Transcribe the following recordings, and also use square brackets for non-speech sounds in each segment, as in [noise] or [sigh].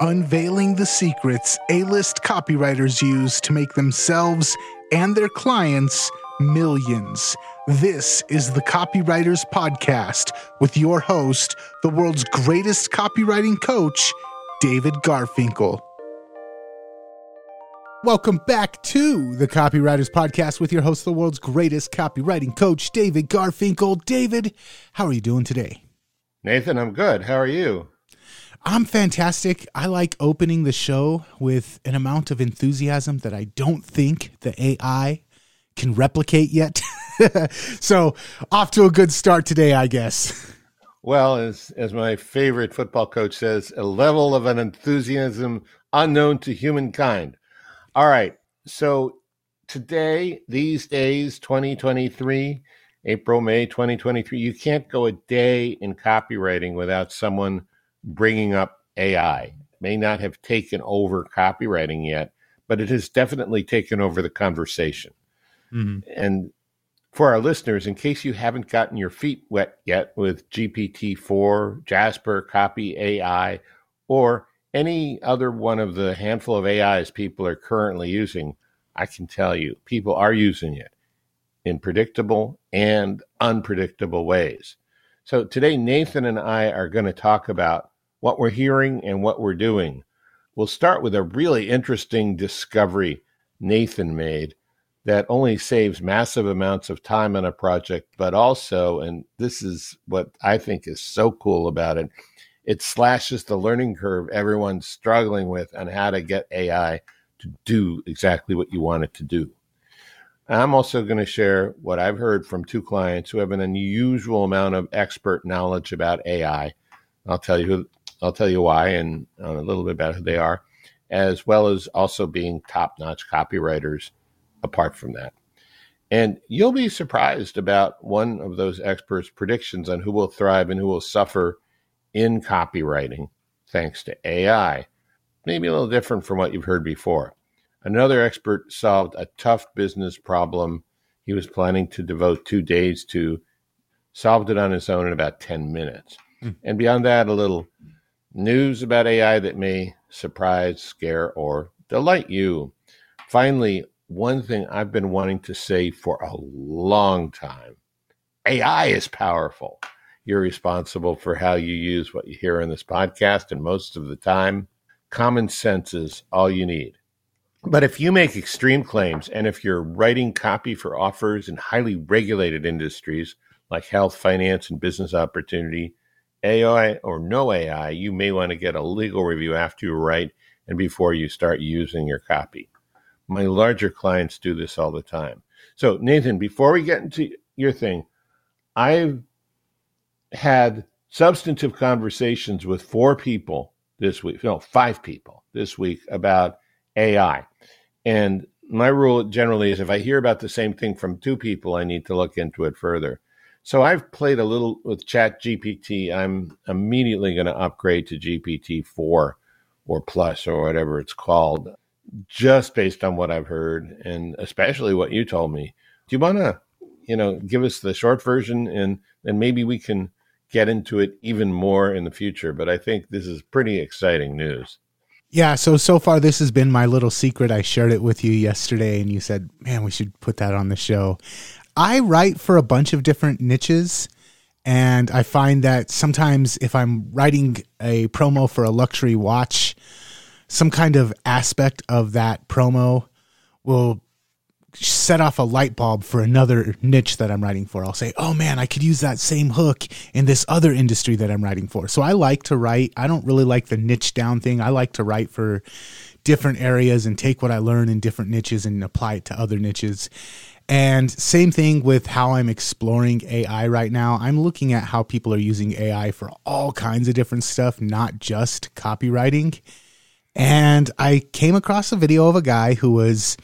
unveiling the secrets A list copywriters use to make themselves and their clients millions. This is the Copywriters Podcast with your host, the world's greatest copywriting coach, David Garfinkel. Welcome back to the Copywriters Podcast with your host, the world's greatest copywriting coach, David Garfinkel. David, how are you doing today? Nathan, I'm good. How are you? I'm fantastic. I like opening the show with an amount of enthusiasm that I don't think the AI can replicate yet. [laughs] so, off to a good start today, I guess. Well, as as my favorite football coach says, a level of an enthusiasm unknown to humankind. All right. So, today, these days, 2023, April, May 2023, you can't go a day in copywriting without someone bringing up AI. It may not have taken over copywriting yet, but it has definitely taken over the conversation. Mm-hmm. And for our listeners, in case you haven't gotten your feet wet yet with GPT 4, Jasper, Copy AI, or any other one of the handful of AIs people are currently using, I can tell you people are using it in predictable and unpredictable ways. So today, Nathan and I are going to talk about what we're hearing and what we're doing. We'll start with a really interesting discovery Nathan made that only saves massive amounts of time on a project, but also, and this is what I think is so cool about it, it slashes the learning curve everyone's struggling with on how to get AI to do exactly what you want it to do. I'm also going to share what I've heard from two clients who have an unusual amount of expert knowledge about AI. I'll tell you who, I'll tell you why and uh, a little bit about who they are, as well as also being top-notch copywriters. Apart from that, and you'll be surprised about one of those experts' predictions on who will thrive and who will suffer in copywriting thanks to AI. Maybe a little different from what you've heard before. Another expert solved a tough business problem he was planning to devote two days to, solved it on his own in about 10 minutes. Mm. And beyond that, a little news about AI that may surprise, scare, or delight you. Finally, one thing I've been wanting to say for a long time AI is powerful. You're responsible for how you use what you hear in this podcast, and most of the time, common sense is all you need. But if you make extreme claims and if you're writing copy for offers in highly regulated industries like health, finance, and business opportunity, AI or no AI, you may want to get a legal review after you write and before you start using your copy. My larger clients do this all the time. So, Nathan, before we get into your thing, I've had substantive conversations with four people this week, no, five people this week about AI. And my rule generally is if I hear about the same thing from two people, I need to look into it further. So I've played a little with Chat GPT. I'm immediately going to upgrade to GPT 4 or plus or whatever it's called, just based on what I've heard and especially what you told me. Do you want to, you know, give us the short version and then maybe we can get into it even more in the future? But I think this is pretty exciting news. Yeah, so so far this has been my little secret. I shared it with you yesterday and you said, "Man, we should put that on the show." I write for a bunch of different niches and I find that sometimes if I'm writing a promo for a luxury watch, some kind of aspect of that promo will set off a light bulb for another niche that I'm writing for. I'll say, oh man, I could use that same hook in this other industry that I'm writing for. So I like to write. I don't really like the niche down thing. I like to write for different areas and take what I learn in different niches and apply it to other niches. And same thing with how I'm exploring AI right now. I'm looking at how people are using AI for all kinds of different stuff, not just copywriting. And I came across a video of a guy who was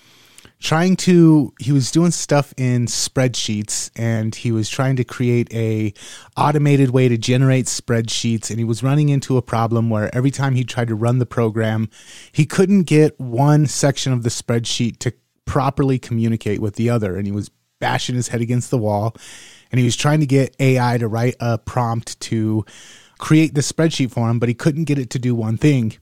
trying to he was doing stuff in spreadsheets and he was trying to create a automated way to generate spreadsheets. And he was running into a problem where every time he tried to run the program he couldn't get one section of the spreadsheet to properly communicate with the other. And he was bashing his head against the wall. And he was trying to get AI to write a prompt to create the spreadsheet for him but he couldn't get it to do one thing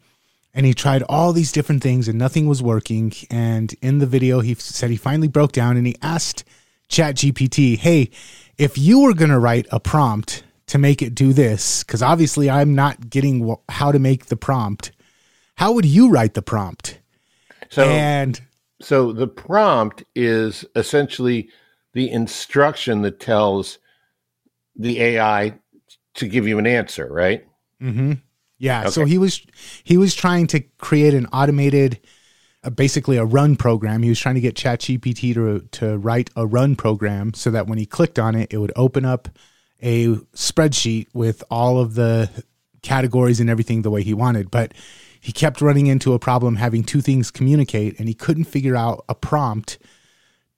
and he tried all these different things and nothing was working. And in the video, he said he finally broke down and he asked ChatGPT, Hey, if you were going to write a prompt to make it do this, because obviously I'm not getting how to make the prompt, how would you write the prompt? So, and so the prompt is essentially the instruction that tells the AI to give you an answer, right? Mm-hmm. Yeah. Okay. So he was he was trying to create an automated, uh, basically a run program. He was trying to get ChatGPT to to write a run program so that when he clicked on it, it would open up a spreadsheet with all of the categories and everything the way he wanted. But he kept running into a problem having two things communicate, and he couldn't figure out a prompt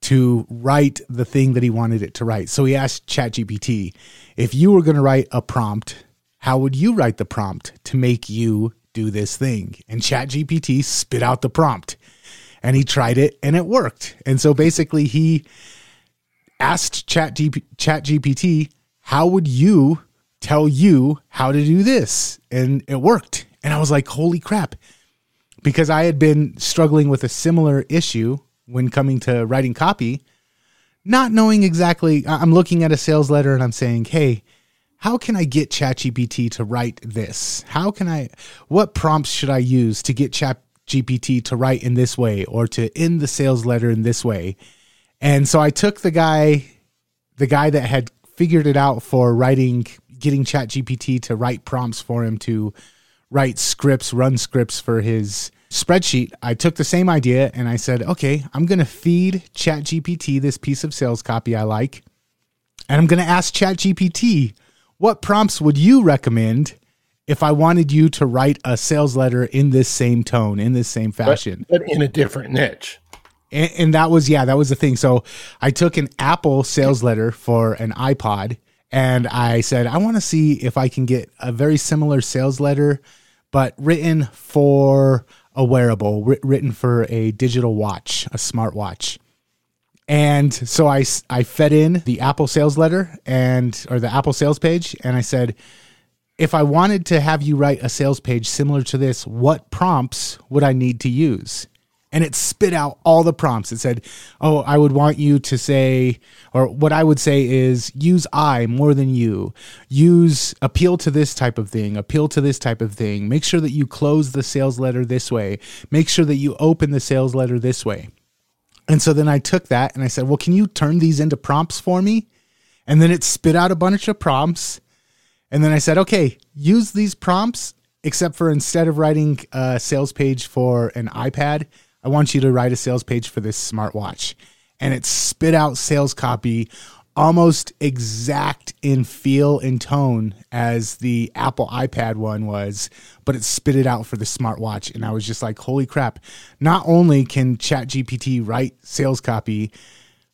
to write the thing that he wanted it to write. So he asked ChatGPT, if you were going to write a prompt how would you write the prompt to make you do this thing? And ChatGPT spit out the prompt and he tried it and it worked. And so basically he asked ChatGPT, how would you tell you how to do this? And it worked. And I was like, holy crap. Because I had been struggling with a similar issue when coming to writing copy, not knowing exactly. I'm looking at a sales letter and I'm saying, hey, how can I get ChatGPT to write this? How can I, what prompts should I use to get ChatGPT to write in this way or to end the sales letter in this way? And so I took the guy, the guy that had figured it out for writing, getting ChatGPT to write prompts for him to write scripts, run scripts for his spreadsheet. I took the same idea and I said, okay, I'm going to feed ChatGPT this piece of sales copy I like. And I'm going to ask ChatGPT what prompts would you recommend if I wanted you to write a sales letter in this same tone, in this same fashion, but, but in a different niche? And, and, that was yeah, that was the thing. So I took an Apple sales letter for an iPod, and I said I want to see if I can get a very similar sales letter, but written for a wearable, written for a digital watch, a smartwatch. And so I, I fed in the Apple sales letter and, or the Apple sales page. And I said, if I wanted to have you write a sales page similar to this, what prompts would I need to use? And it spit out all the prompts. It said, Oh, I would want you to say, or what I would say is use I more than you. Use appeal to this type of thing, appeal to this type of thing. Make sure that you close the sales letter this way. Make sure that you open the sales letter this way. And so then I took that and I said, well, can you turn these into prompts for me? And then it spit out a bunch of prompts. And then I said, okay, use these prompts, except for instead of writing a sales page for an iPad, I want you to write a sales page for this smartwatch. And it spit out sales copy almost exact in feel and tone as the Apple iPad one was, but it spit it out for the smartwatch. And I was just like, holy crap. Not only can ChatGPT write sales copy,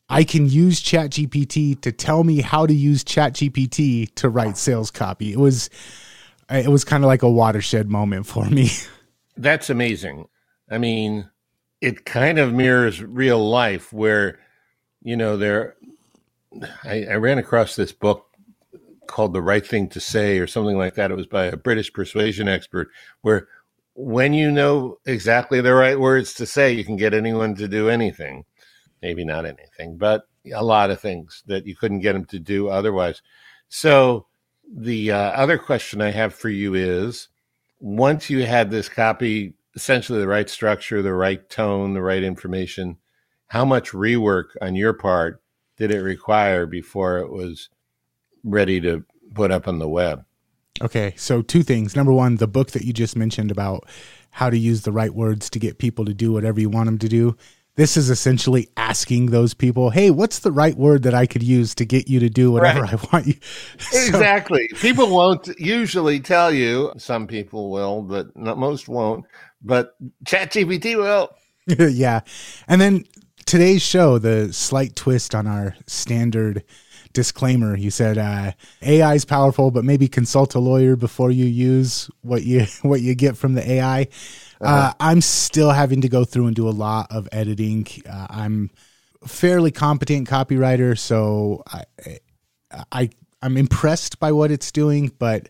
I can use ChatGPT to tell me how to use ChatGPT to write sales copy. It was it was kind of like a watershed moment for me. [laughs] That's amazing. I mean, it kind of mirrors real life where you know there I, I ran across this book called The Right Thing to Say or something like that. It was by a British persuasion expert where when you know exactly the right words to say, you can get anyone to do anything. Maybe not anything, but a lot of things that you couldn't get them to do otherwise. So, the uh, other question I have for you is once you had this copy, essentially the right structure, the right tone, the right information, how much rework on your part did it require before it was ready to put up on the web? Okay, so two things. Number one, the book that you just mentioned about how to use the right words to get people to do whatever you want them to do. This is essentially asking those people, "Hey, what's the right word that I could use to get you to do whatever right. I want you?" [laughs] so, exactly. People won't usually tell you. Some people will, but not most won't. But ChatGPT will. [laughs] yeah, and then today's show, the slight twist on our standard disclaimer. You said uh, AI is powerful, but maybe consult a lawyer before you use what you [laughs] what you get from the AI. Uh, uh-huh. I'm still having to go through and do a lot of editing. Uh, I'm fairly competent copywriter, so I, I I'm impressed by what it's doing, but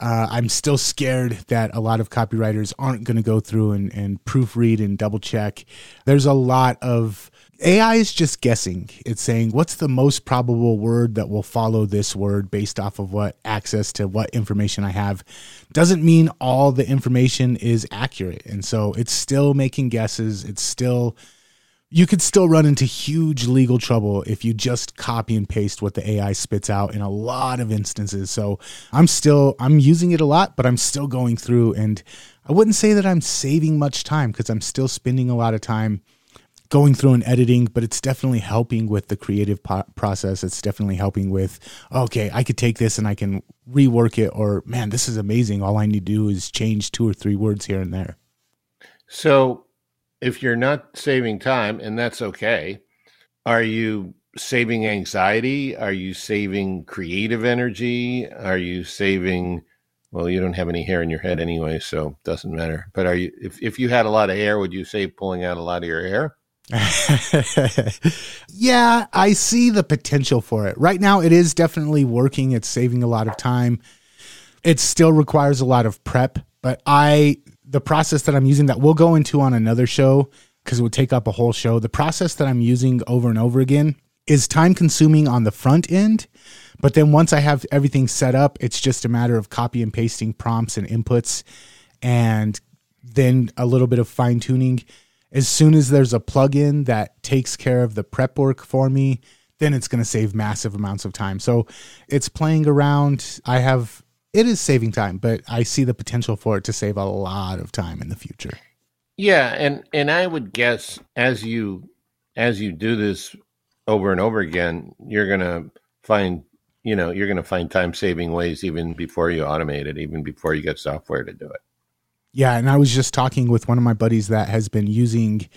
Uh, I'm still scared that a lot of copywriters aren't going to go through and, and proofread and double check. There's a lot of AI is just guessing. It's saying what's the most probable word that will follow this word based off of what access to what information I have. Doesn't mean all the information is accurate. And so it's still making guesses. It's still you could still run into huge legal trouble if you just copy and paste what the AI spits out in a lot of instances. So I'm still I'm using it a lot, but I'm still going through and I wouldn't say that I'm saving much time because I'm still spending a lot of time going through and editing, but it's definitely helping with the creative po- process. It's definitely helping with, okay, I could take this and I can rework it, or man, this is amazing. All I need to do is change two or three words here and there. So if you're not saving time, and that's okay, are you saving anxiety? Are you saving creative energy? Are you saving well, you don't have any hair in your head anyway, so it doesn't matter. But are you if, if you had a lot of hair, would you save pulling out a lot of your hair? [laughs] yeah, I see the potential for it. Right now it is definitely working. It's saving a lot of time. It still requires a lot of prep, but I the process that I'm using that we'll go into on another show because it would take up a whole show. The process that I'm using over and over again is time consuming on the front end. But then once I have everything set up, it's just a matter of copy and pasting prompts and inputs and then a little bit of fine tuning. As soon as there's a plugin that takes care of the prep work for me, then it's going to save massive amounts of time. So it's playing around. I have it is saving time, but I see the potential for it to save a lot of time in the future. Yeah, and and I would guess as you as you do this over and over again, you're going to find you know you're going to find time saving ways even before you automate it, even before you get software to do it. Yeah, and I was just talking with one of my buddies that has been using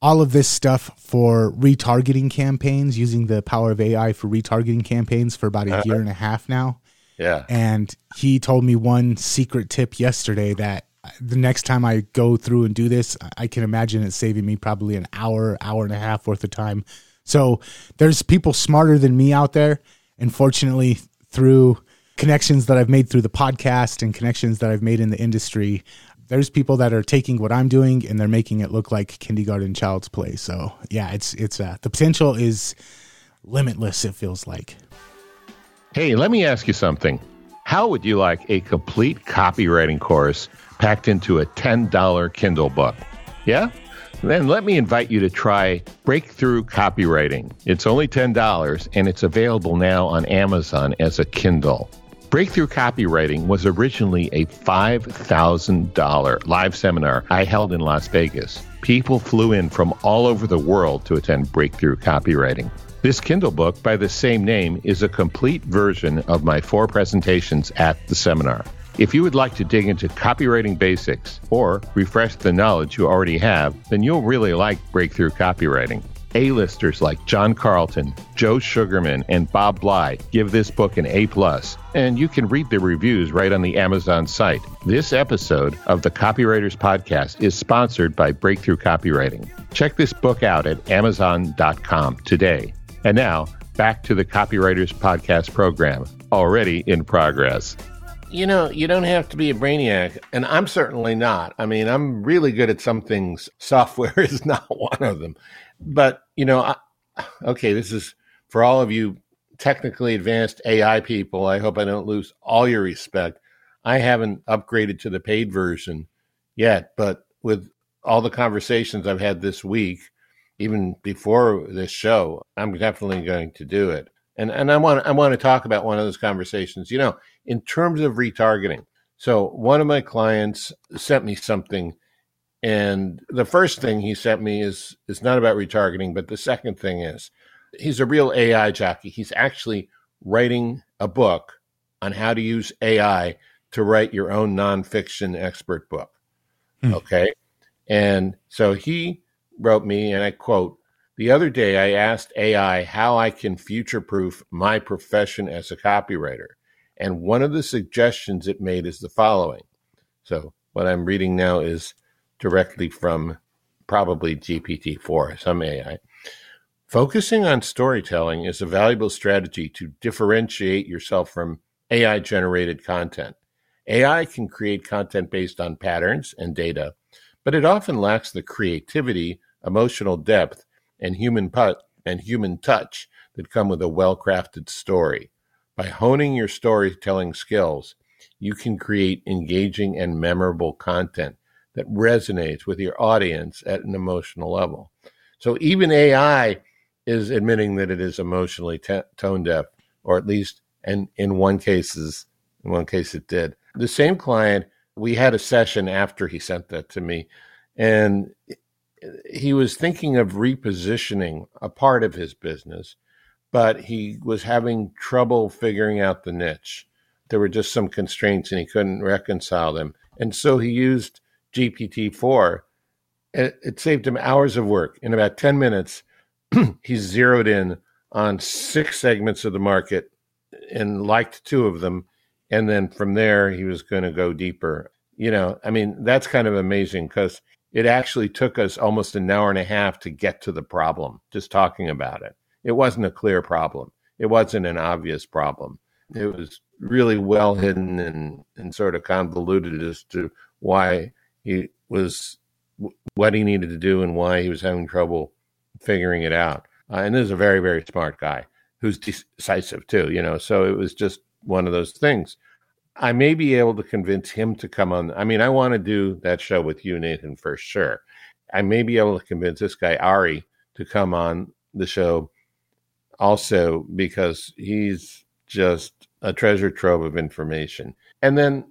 all of this stuff for retargeting campaigns, using the power of AI for retargeting campaigns for about a uh-huh. year and a half now. Yeah. And he told me one secret tip yesterday that the next time I go through and do this, I can imagine it saving me probably an hour, hour and a half worth of time. So there's people smarter than me out there. And fortunately, through connections that I've made through the podcast and connections that I've made in the industry, there's people that are taking what I'm doing and they're making it look like kindergarten child's play. So yeah, it's it's uh, the potential is limitless. It feels like. Hey, let me ask you something. How would you like a complete copywriting course packed into a $10 Kindle book? Yeah? Then let me invite you to try Breakthrough Copywriting. It's only $10 and it's available now on Amazon as a Kindle. Breakthrough Copywriting was originally a $5,000 live seminar I held in Las Vegas. People flew in from all over the world to attend Breakthrough Copywriting. This Kindle book by the same name is a complete version of my four presentations at the seminar. If you would like to dig into copywriting basics or refresh the knowledge you already have, then you'll really like Breakthrough Copywriting. A-listers like John Carlton, Joe Sugarman, and Bob Bly give this book an A+, and you can read the reviews right on the Amazon site. This episode of the Copywriters Podcast is sponsored by Breakthrough Copywriting. Check this book out at amazon.com today. And now, back to the Copywriters Podcast program, already in progress. You know, you don't have to be a brainiac, and I'm certainly not. I mean, I'm really good at some things. Software [laughs] is not one of them but you know, I, okay, this is for all of you technically advanced AI people. I hope I don't lose all your respect. I haven't upgraded to the paid version yet, but with all the conversations I've had this week, even before this show, I'm definitely going to do it. And and I want I want to talk about one of those conversations. You know, in terms of retargeting. So one of my clients sent me something and the first thing he sent me is is not about retargeting, but the second thing is he's a real AI jockey. He's actually writing a book on how to use AI to write your own nonfiction expert book. Hmm. Okay. And so he wrote me, and I quote, the other day I asked AI how I can future proof my profession as a copywriter. And one of the suggestions it made is the following. So what I'm reading now is directly from probably GPT 4, some AI. Focusing on storytelling is a valuable strategy to differentiate yourself from AI generated content. AI can create content based on patterns and data, but it often lacks the creativity, emotional depth, and human put and human touch that come with a well-crafted story. By honing your storytelling skills, you can create engaging and memorable content that resonates with your audience at an emotional level. So even AI is admitting that it is emotionally t- tone deaf, or at least, and in one cases, in one case it did. The same client, we had a session after he sent that to me, and he was thinking of repositioning a part of his business, but he was having trouble figuring out the niche. There were just some constraints and he couldn't reconcile them. And so he used GPT 4. It, it saved him hours of work. In about 10 minutes, [clears throat] he zeroed in on six segments of the market and liked two of them. And then from there, he was going to go deeper. You know, I mean, that's kind of amazing because it actually took us almost an hour and a half to get to the problem, just talking about it. It wasn't a clear problem, it wasn't an obvious problem. It was really well hidden and, and sort of convoluted as to why he was what he needed to do and why he was having trouble figuring it out. Uh, and this is a very, very smart guy who's decisive too, you know. So it was just one of those things. I may be able to convince him to come on. I mean, I want to do that show with you, Nathan, for sure. I may be able to convince this guy, Ari, to come on the show also because he's just a treasure trove of information. And then,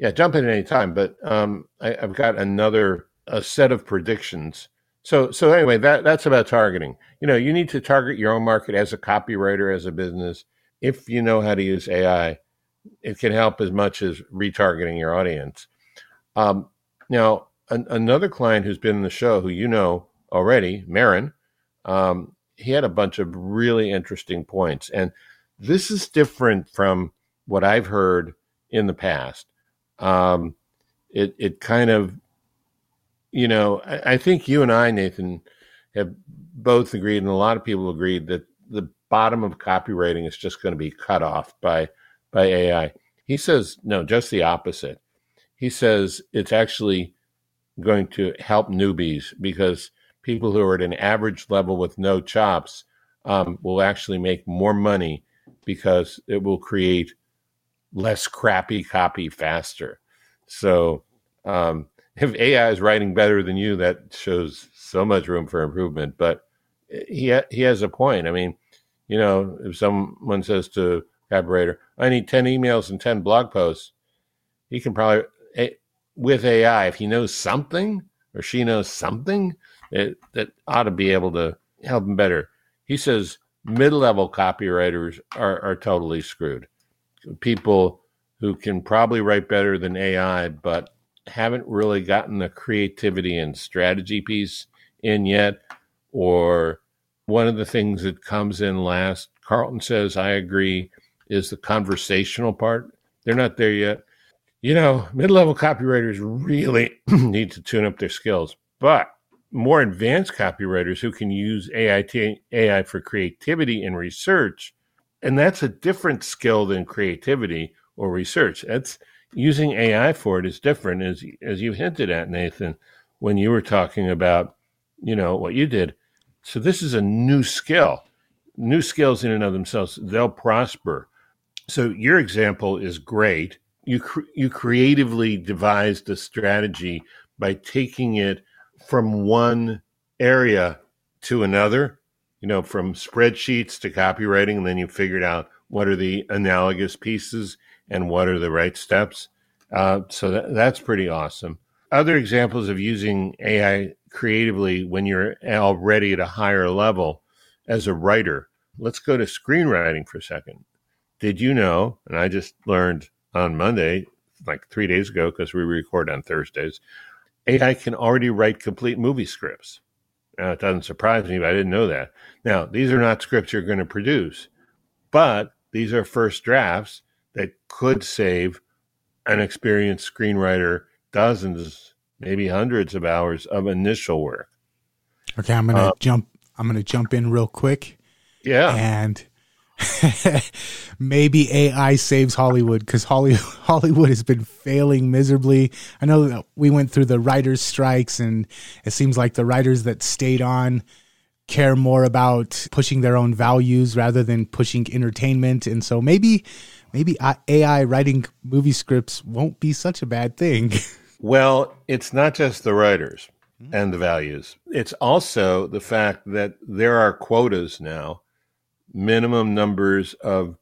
yeah, jump in any time. But um, I, I've got another a set of predictions. So, so anyway, that that's about targeting. You know, you need to target your own market as a copywriter, as a business. If you know how to use AI, it can help as much as retargeting your audience. Um, now, an, another client who's been in the show, who you know already, Marin, um, he had a bunch of really interesting points, and this is different from what I've heard in the past. Um, it it kind of, you know, I, I think you and I, Nathan, have both agreed, and a lot of people agreed that the bottom of copywriting is just going to be cut off by by AI. He says no, just the opposite. He says it's actually going to help newbies because people who are at an average level with no chops um, will actually make more money because it will create less crappy copy faster. So um, if AI is writing better than you, that shows so much room for improvement. But he he has a point. I mean, you know, if someone says to copywriter, I need ten emails and ten blog posts, he can probably with AI if he knows something or she knows something that that ought to be able to help him better. He says mid-level copywriters are, are totally screwed. People who can probably write better than AI, but haven't really gotten the creativity and strategy piece in yet. Or one of the things that comes in last, Carlton says, I agree, is the conversational part. They're not there yet. You know, mid level copywriters really [clears throat] need to tune up their skills, but more advanced copywriters who can use AI, AI for creativity and research. And that's a different skill than creativity or research. That's using AI for it is different, as as you hinted at, Nathan, when you were talking about, you know, what you did. So this is a new skill. New skills in and of themselves, they'll prosper. So your example is great. You you creatively devised a strategy by taking it from one area to another, you know, from spreadsheets to copywriting, and then you figured out what are the analogous pieces and what are the right steps. Uh, so that, that's pretty awesome. Other examples of using AI creatively when you're already at a higher level as a writer. Let's go to screenwriting for a second. Did you know, and I just learned on Monday, like three days ago, because we record on Thursdays, AI can already write complete movie scripts. Now, it doesn't surprise me, but I didn't know that. Now, these are not scripts you're going to produce, but these are first drafts that could save an experienced screenwriter dozens, maybe hundreds of hours of initial work. Okay, I'm gonna uh, jump. I'm gonna jump in real quick. Yeah, and [laughs] maybe AI saves Hollywood because Holly, [laughs] Hollywood has been failing miserably. I know that we went through the writers' strikes, and it seems like the writers that stayed on care more about pushing their own values rather than pushing entertainment. And so maybe, maybe AI writing movie scripts won't be such a bad thing. [laughs] Well, it's not just the writers hmm? and the values. It's also the fact that there are quotas now minimum numbers of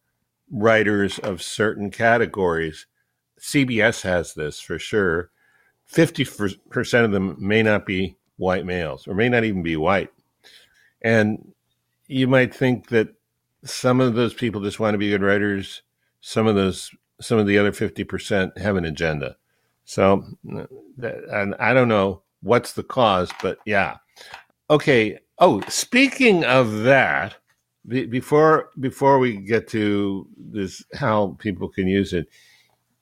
writers of certain categories. CBS has this for sure. 50% of them may not be white males or may not even be white. And you might think that some of those people just want to be good writers. Some of those, some of the other 50% have an agenda. So, and I don't know what's the cause, but yeah. Okay. Oh, speaking of that, before before we get to this how people can use it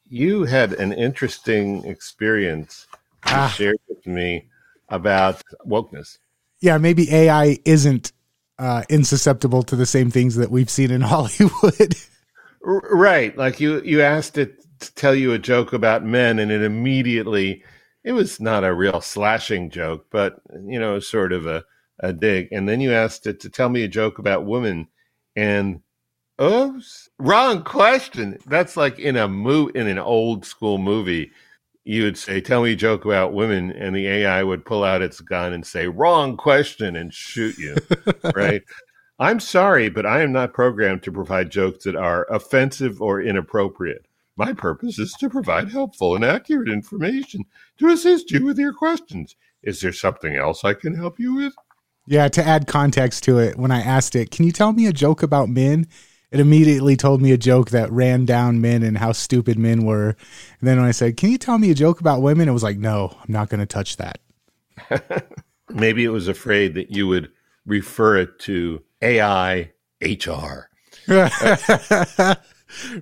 you had an interesting experience ah. shared with me about wokeness. Yeah maybe ai isn't uh, insusceptible to the same things that we've seen in [laughs] hollywood. Right. Like you you asked it to tell you a joke about men and it immediately it was not a real slashing joke but you know sort of a a dig. And then you asked it to tell me a joke about women. And oh, oops, wrong question. That's like in a mo- in an old school movie. You would say, "Tell me a joke about women," and the AI would pull out its gun and say, "Wrong question," and shoot you. [laughs] right? I'm sorry, but I am not programmed to provide jokes that are offensive or inappropriate. My purpose is to provide helpful and accurate information to assist you with your questions. Is there something else I can help you with? Yeah, to add context to it, when I asked it, can you tell me a joke about men? It immediately told me a joke that ran down men and how stupid men were. And then when I said, Can you tell me a joke about women? It was like, No, I'm not going to touch that. [laughs] Maybe it was afraid that you would refer it to AI HR. [laughs]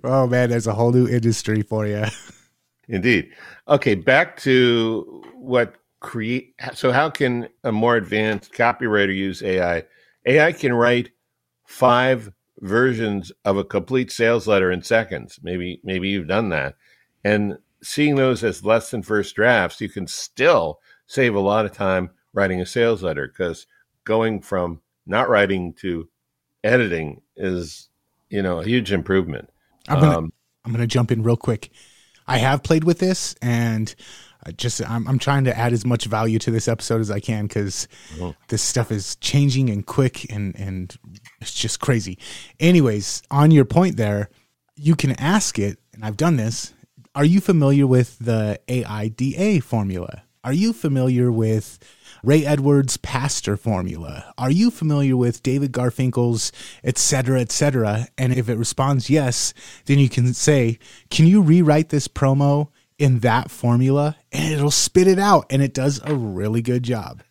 oh, man, there's a whole new industry for you. Indeed. Okay, back to what create so how can a more advanced copywriter use ai ai can write five versions of a complete sales letter in seconds. Maybe maybe you've done that. And seeing those as less than first drafts you can still save a lot of time writing a sales letter because going from not writing to editing is you know a huge improvement. I'm gonna, um, I'm gonna jump in real quick. I have played with this and just I'm, I'm trying to add as much value to this episode as I can because mm-hmm. this stuff is changing and quick and and it's just crazy. Anyways, on your point there, you can ask it, and I've done this. Are you familiar with the AIDA formula? Are you familiar with Ray Edwards' pastor formula? Are you familiar with David Garfinkel's et cetera, et cetera? And if it responds yes, then you can say, Can you rewrite this promo in that formula and it'll spit it out and it does a really good job.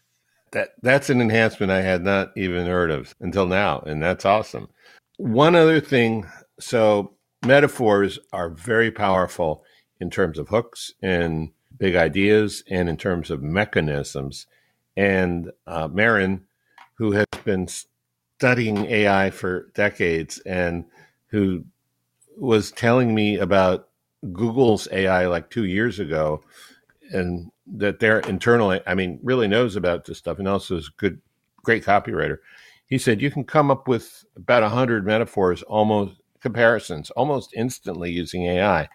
That that's an enhancement I had not even heard of until now and that's awesome. One other thing, so metaphors are very powerful in terms of hooks and big ideas and in terms of mechanisms. And uh, Marin, who has been studying AI for decades and who was telling me about Google's AI like two years ago, and that their internal, I mean, really knows about this stuff, and also is a good, great copywriter. He said you can come up with about a hundred metaphors, almost comparisons, almost instantly using AI.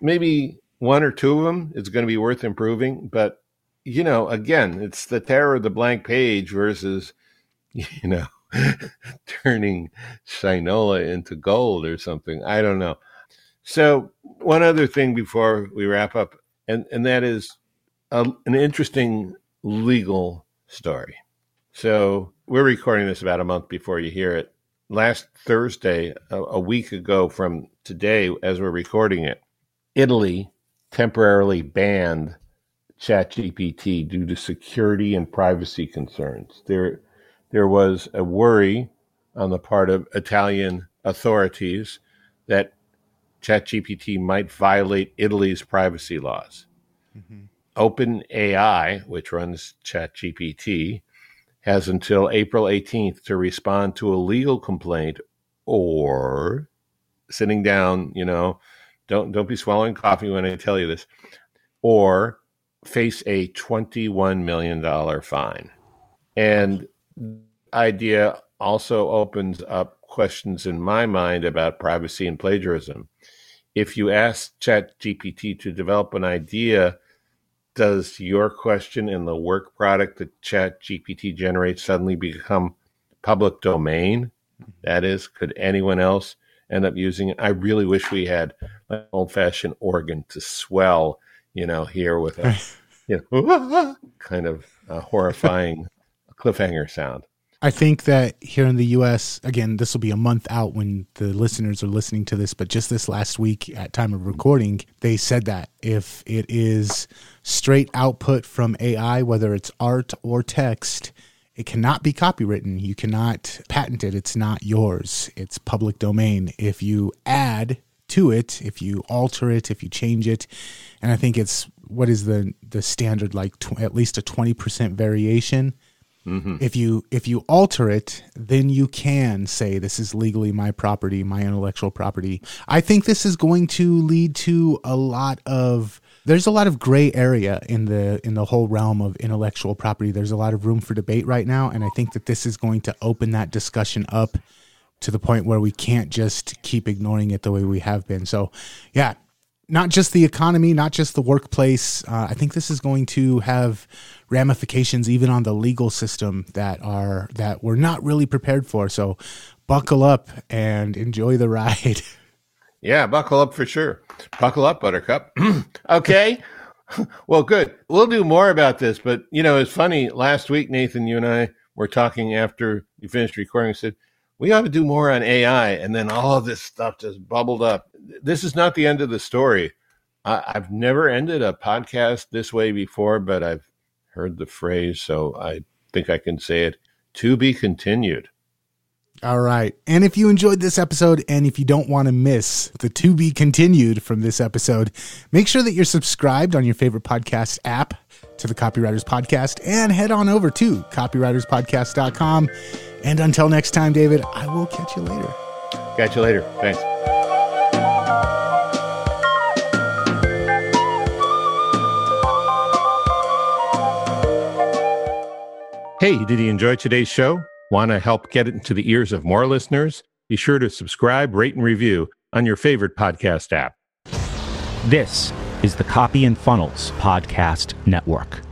Maybe one or two of them is going to be worth improving, but you know, again, it's the terror of the blank page versus, you know, [laughs] turning Shinola into gold or something. I don't know. So, one other thing before we wrap up, and, and that is a, an interesting legal story. So, we're recording this about a month before you hear it. Last Thursday, a, a week ago from today, as we're recording it, Italy temporarily banned ChatGPT due to security and privacy concerns. There, there was a worry on the part of Italian authorities that ChatGPT might violate Italy's privacy laws. Mm-hmm. OpenAI, which runs ChatGPT, has until April 18th to respond to a legal complaint or sitting down, you know, don't don't be swallowing coffee when I tell you this, or face a twenty-one million dollar fine. And idea also opens up questions in my mind about privacy and plagiarism. If you ask ChatGPT to develop an idea, does your question in the work product that ChatGPT generates suddenly become public domain? Mm-hmm. That is, could anyone else end up using it? I really wish we had an old fashioned organ to swell, you know, here with a [laughs] you know [laughs] kind of horrifying cliffhanger sound. I think that here in the US, again, this will be a month out when the listeners are listening to this, but just this last week at time of recording, they said that if it is straight output from AI, whether it's art or text, it cannot be copywritten. You cannot patent it. It's not yours. It's public domain. If you add to it, if you alter it, if you change it, and I think it's what is the the standard like tw- at least a 20% variation Mm-hmm. If you if you alter it, then you can say this is legally my property, my intellectual property. I think this is going to lead to a lot of there's a lot of gray area in the in the whole realm of intellectual property. There's a lot of room for debate right now, and I think that this is going to open that discussion up to the point where we can't just keep ignoring it the way we have been. So, yeah, not just the economy, not just the workplace. Uh, I think this is going to have ramifications even on the legal system that are that we're not really prepared for. So, buckle up and enjoy the ride. [laughs] Yeah, buckle up for sure. Buckle up, Buttercup. [clears throat] okay. [laughs] well, good. We'll do more about this, but you know, it's funny. Last week, Nathan, you and I were talking after you finished recording. Said we ought to do more on AI, and then all of this stuff just bubbled up this is not the end of the story. I, I've never ended a podcast this way before, but I've heard the phrase, so I think I can say it. To be continued. All right. And if you enjoyed this episode and if you don't want to miss the to be continued from this episode, make sure that you're subscribed on your favorite podcast app to the Copywriters Podcast and head on over to copywriterspodcast.com. And until next time, David, I will catch you later. Catch you later. Thanks. Hey, did you enjoy today's show? Want to help get it into the ears of more listeners? Be sure to subscribe, rate, and review on your favorite podcast app. This is the Copy and Funnels Podcast Network.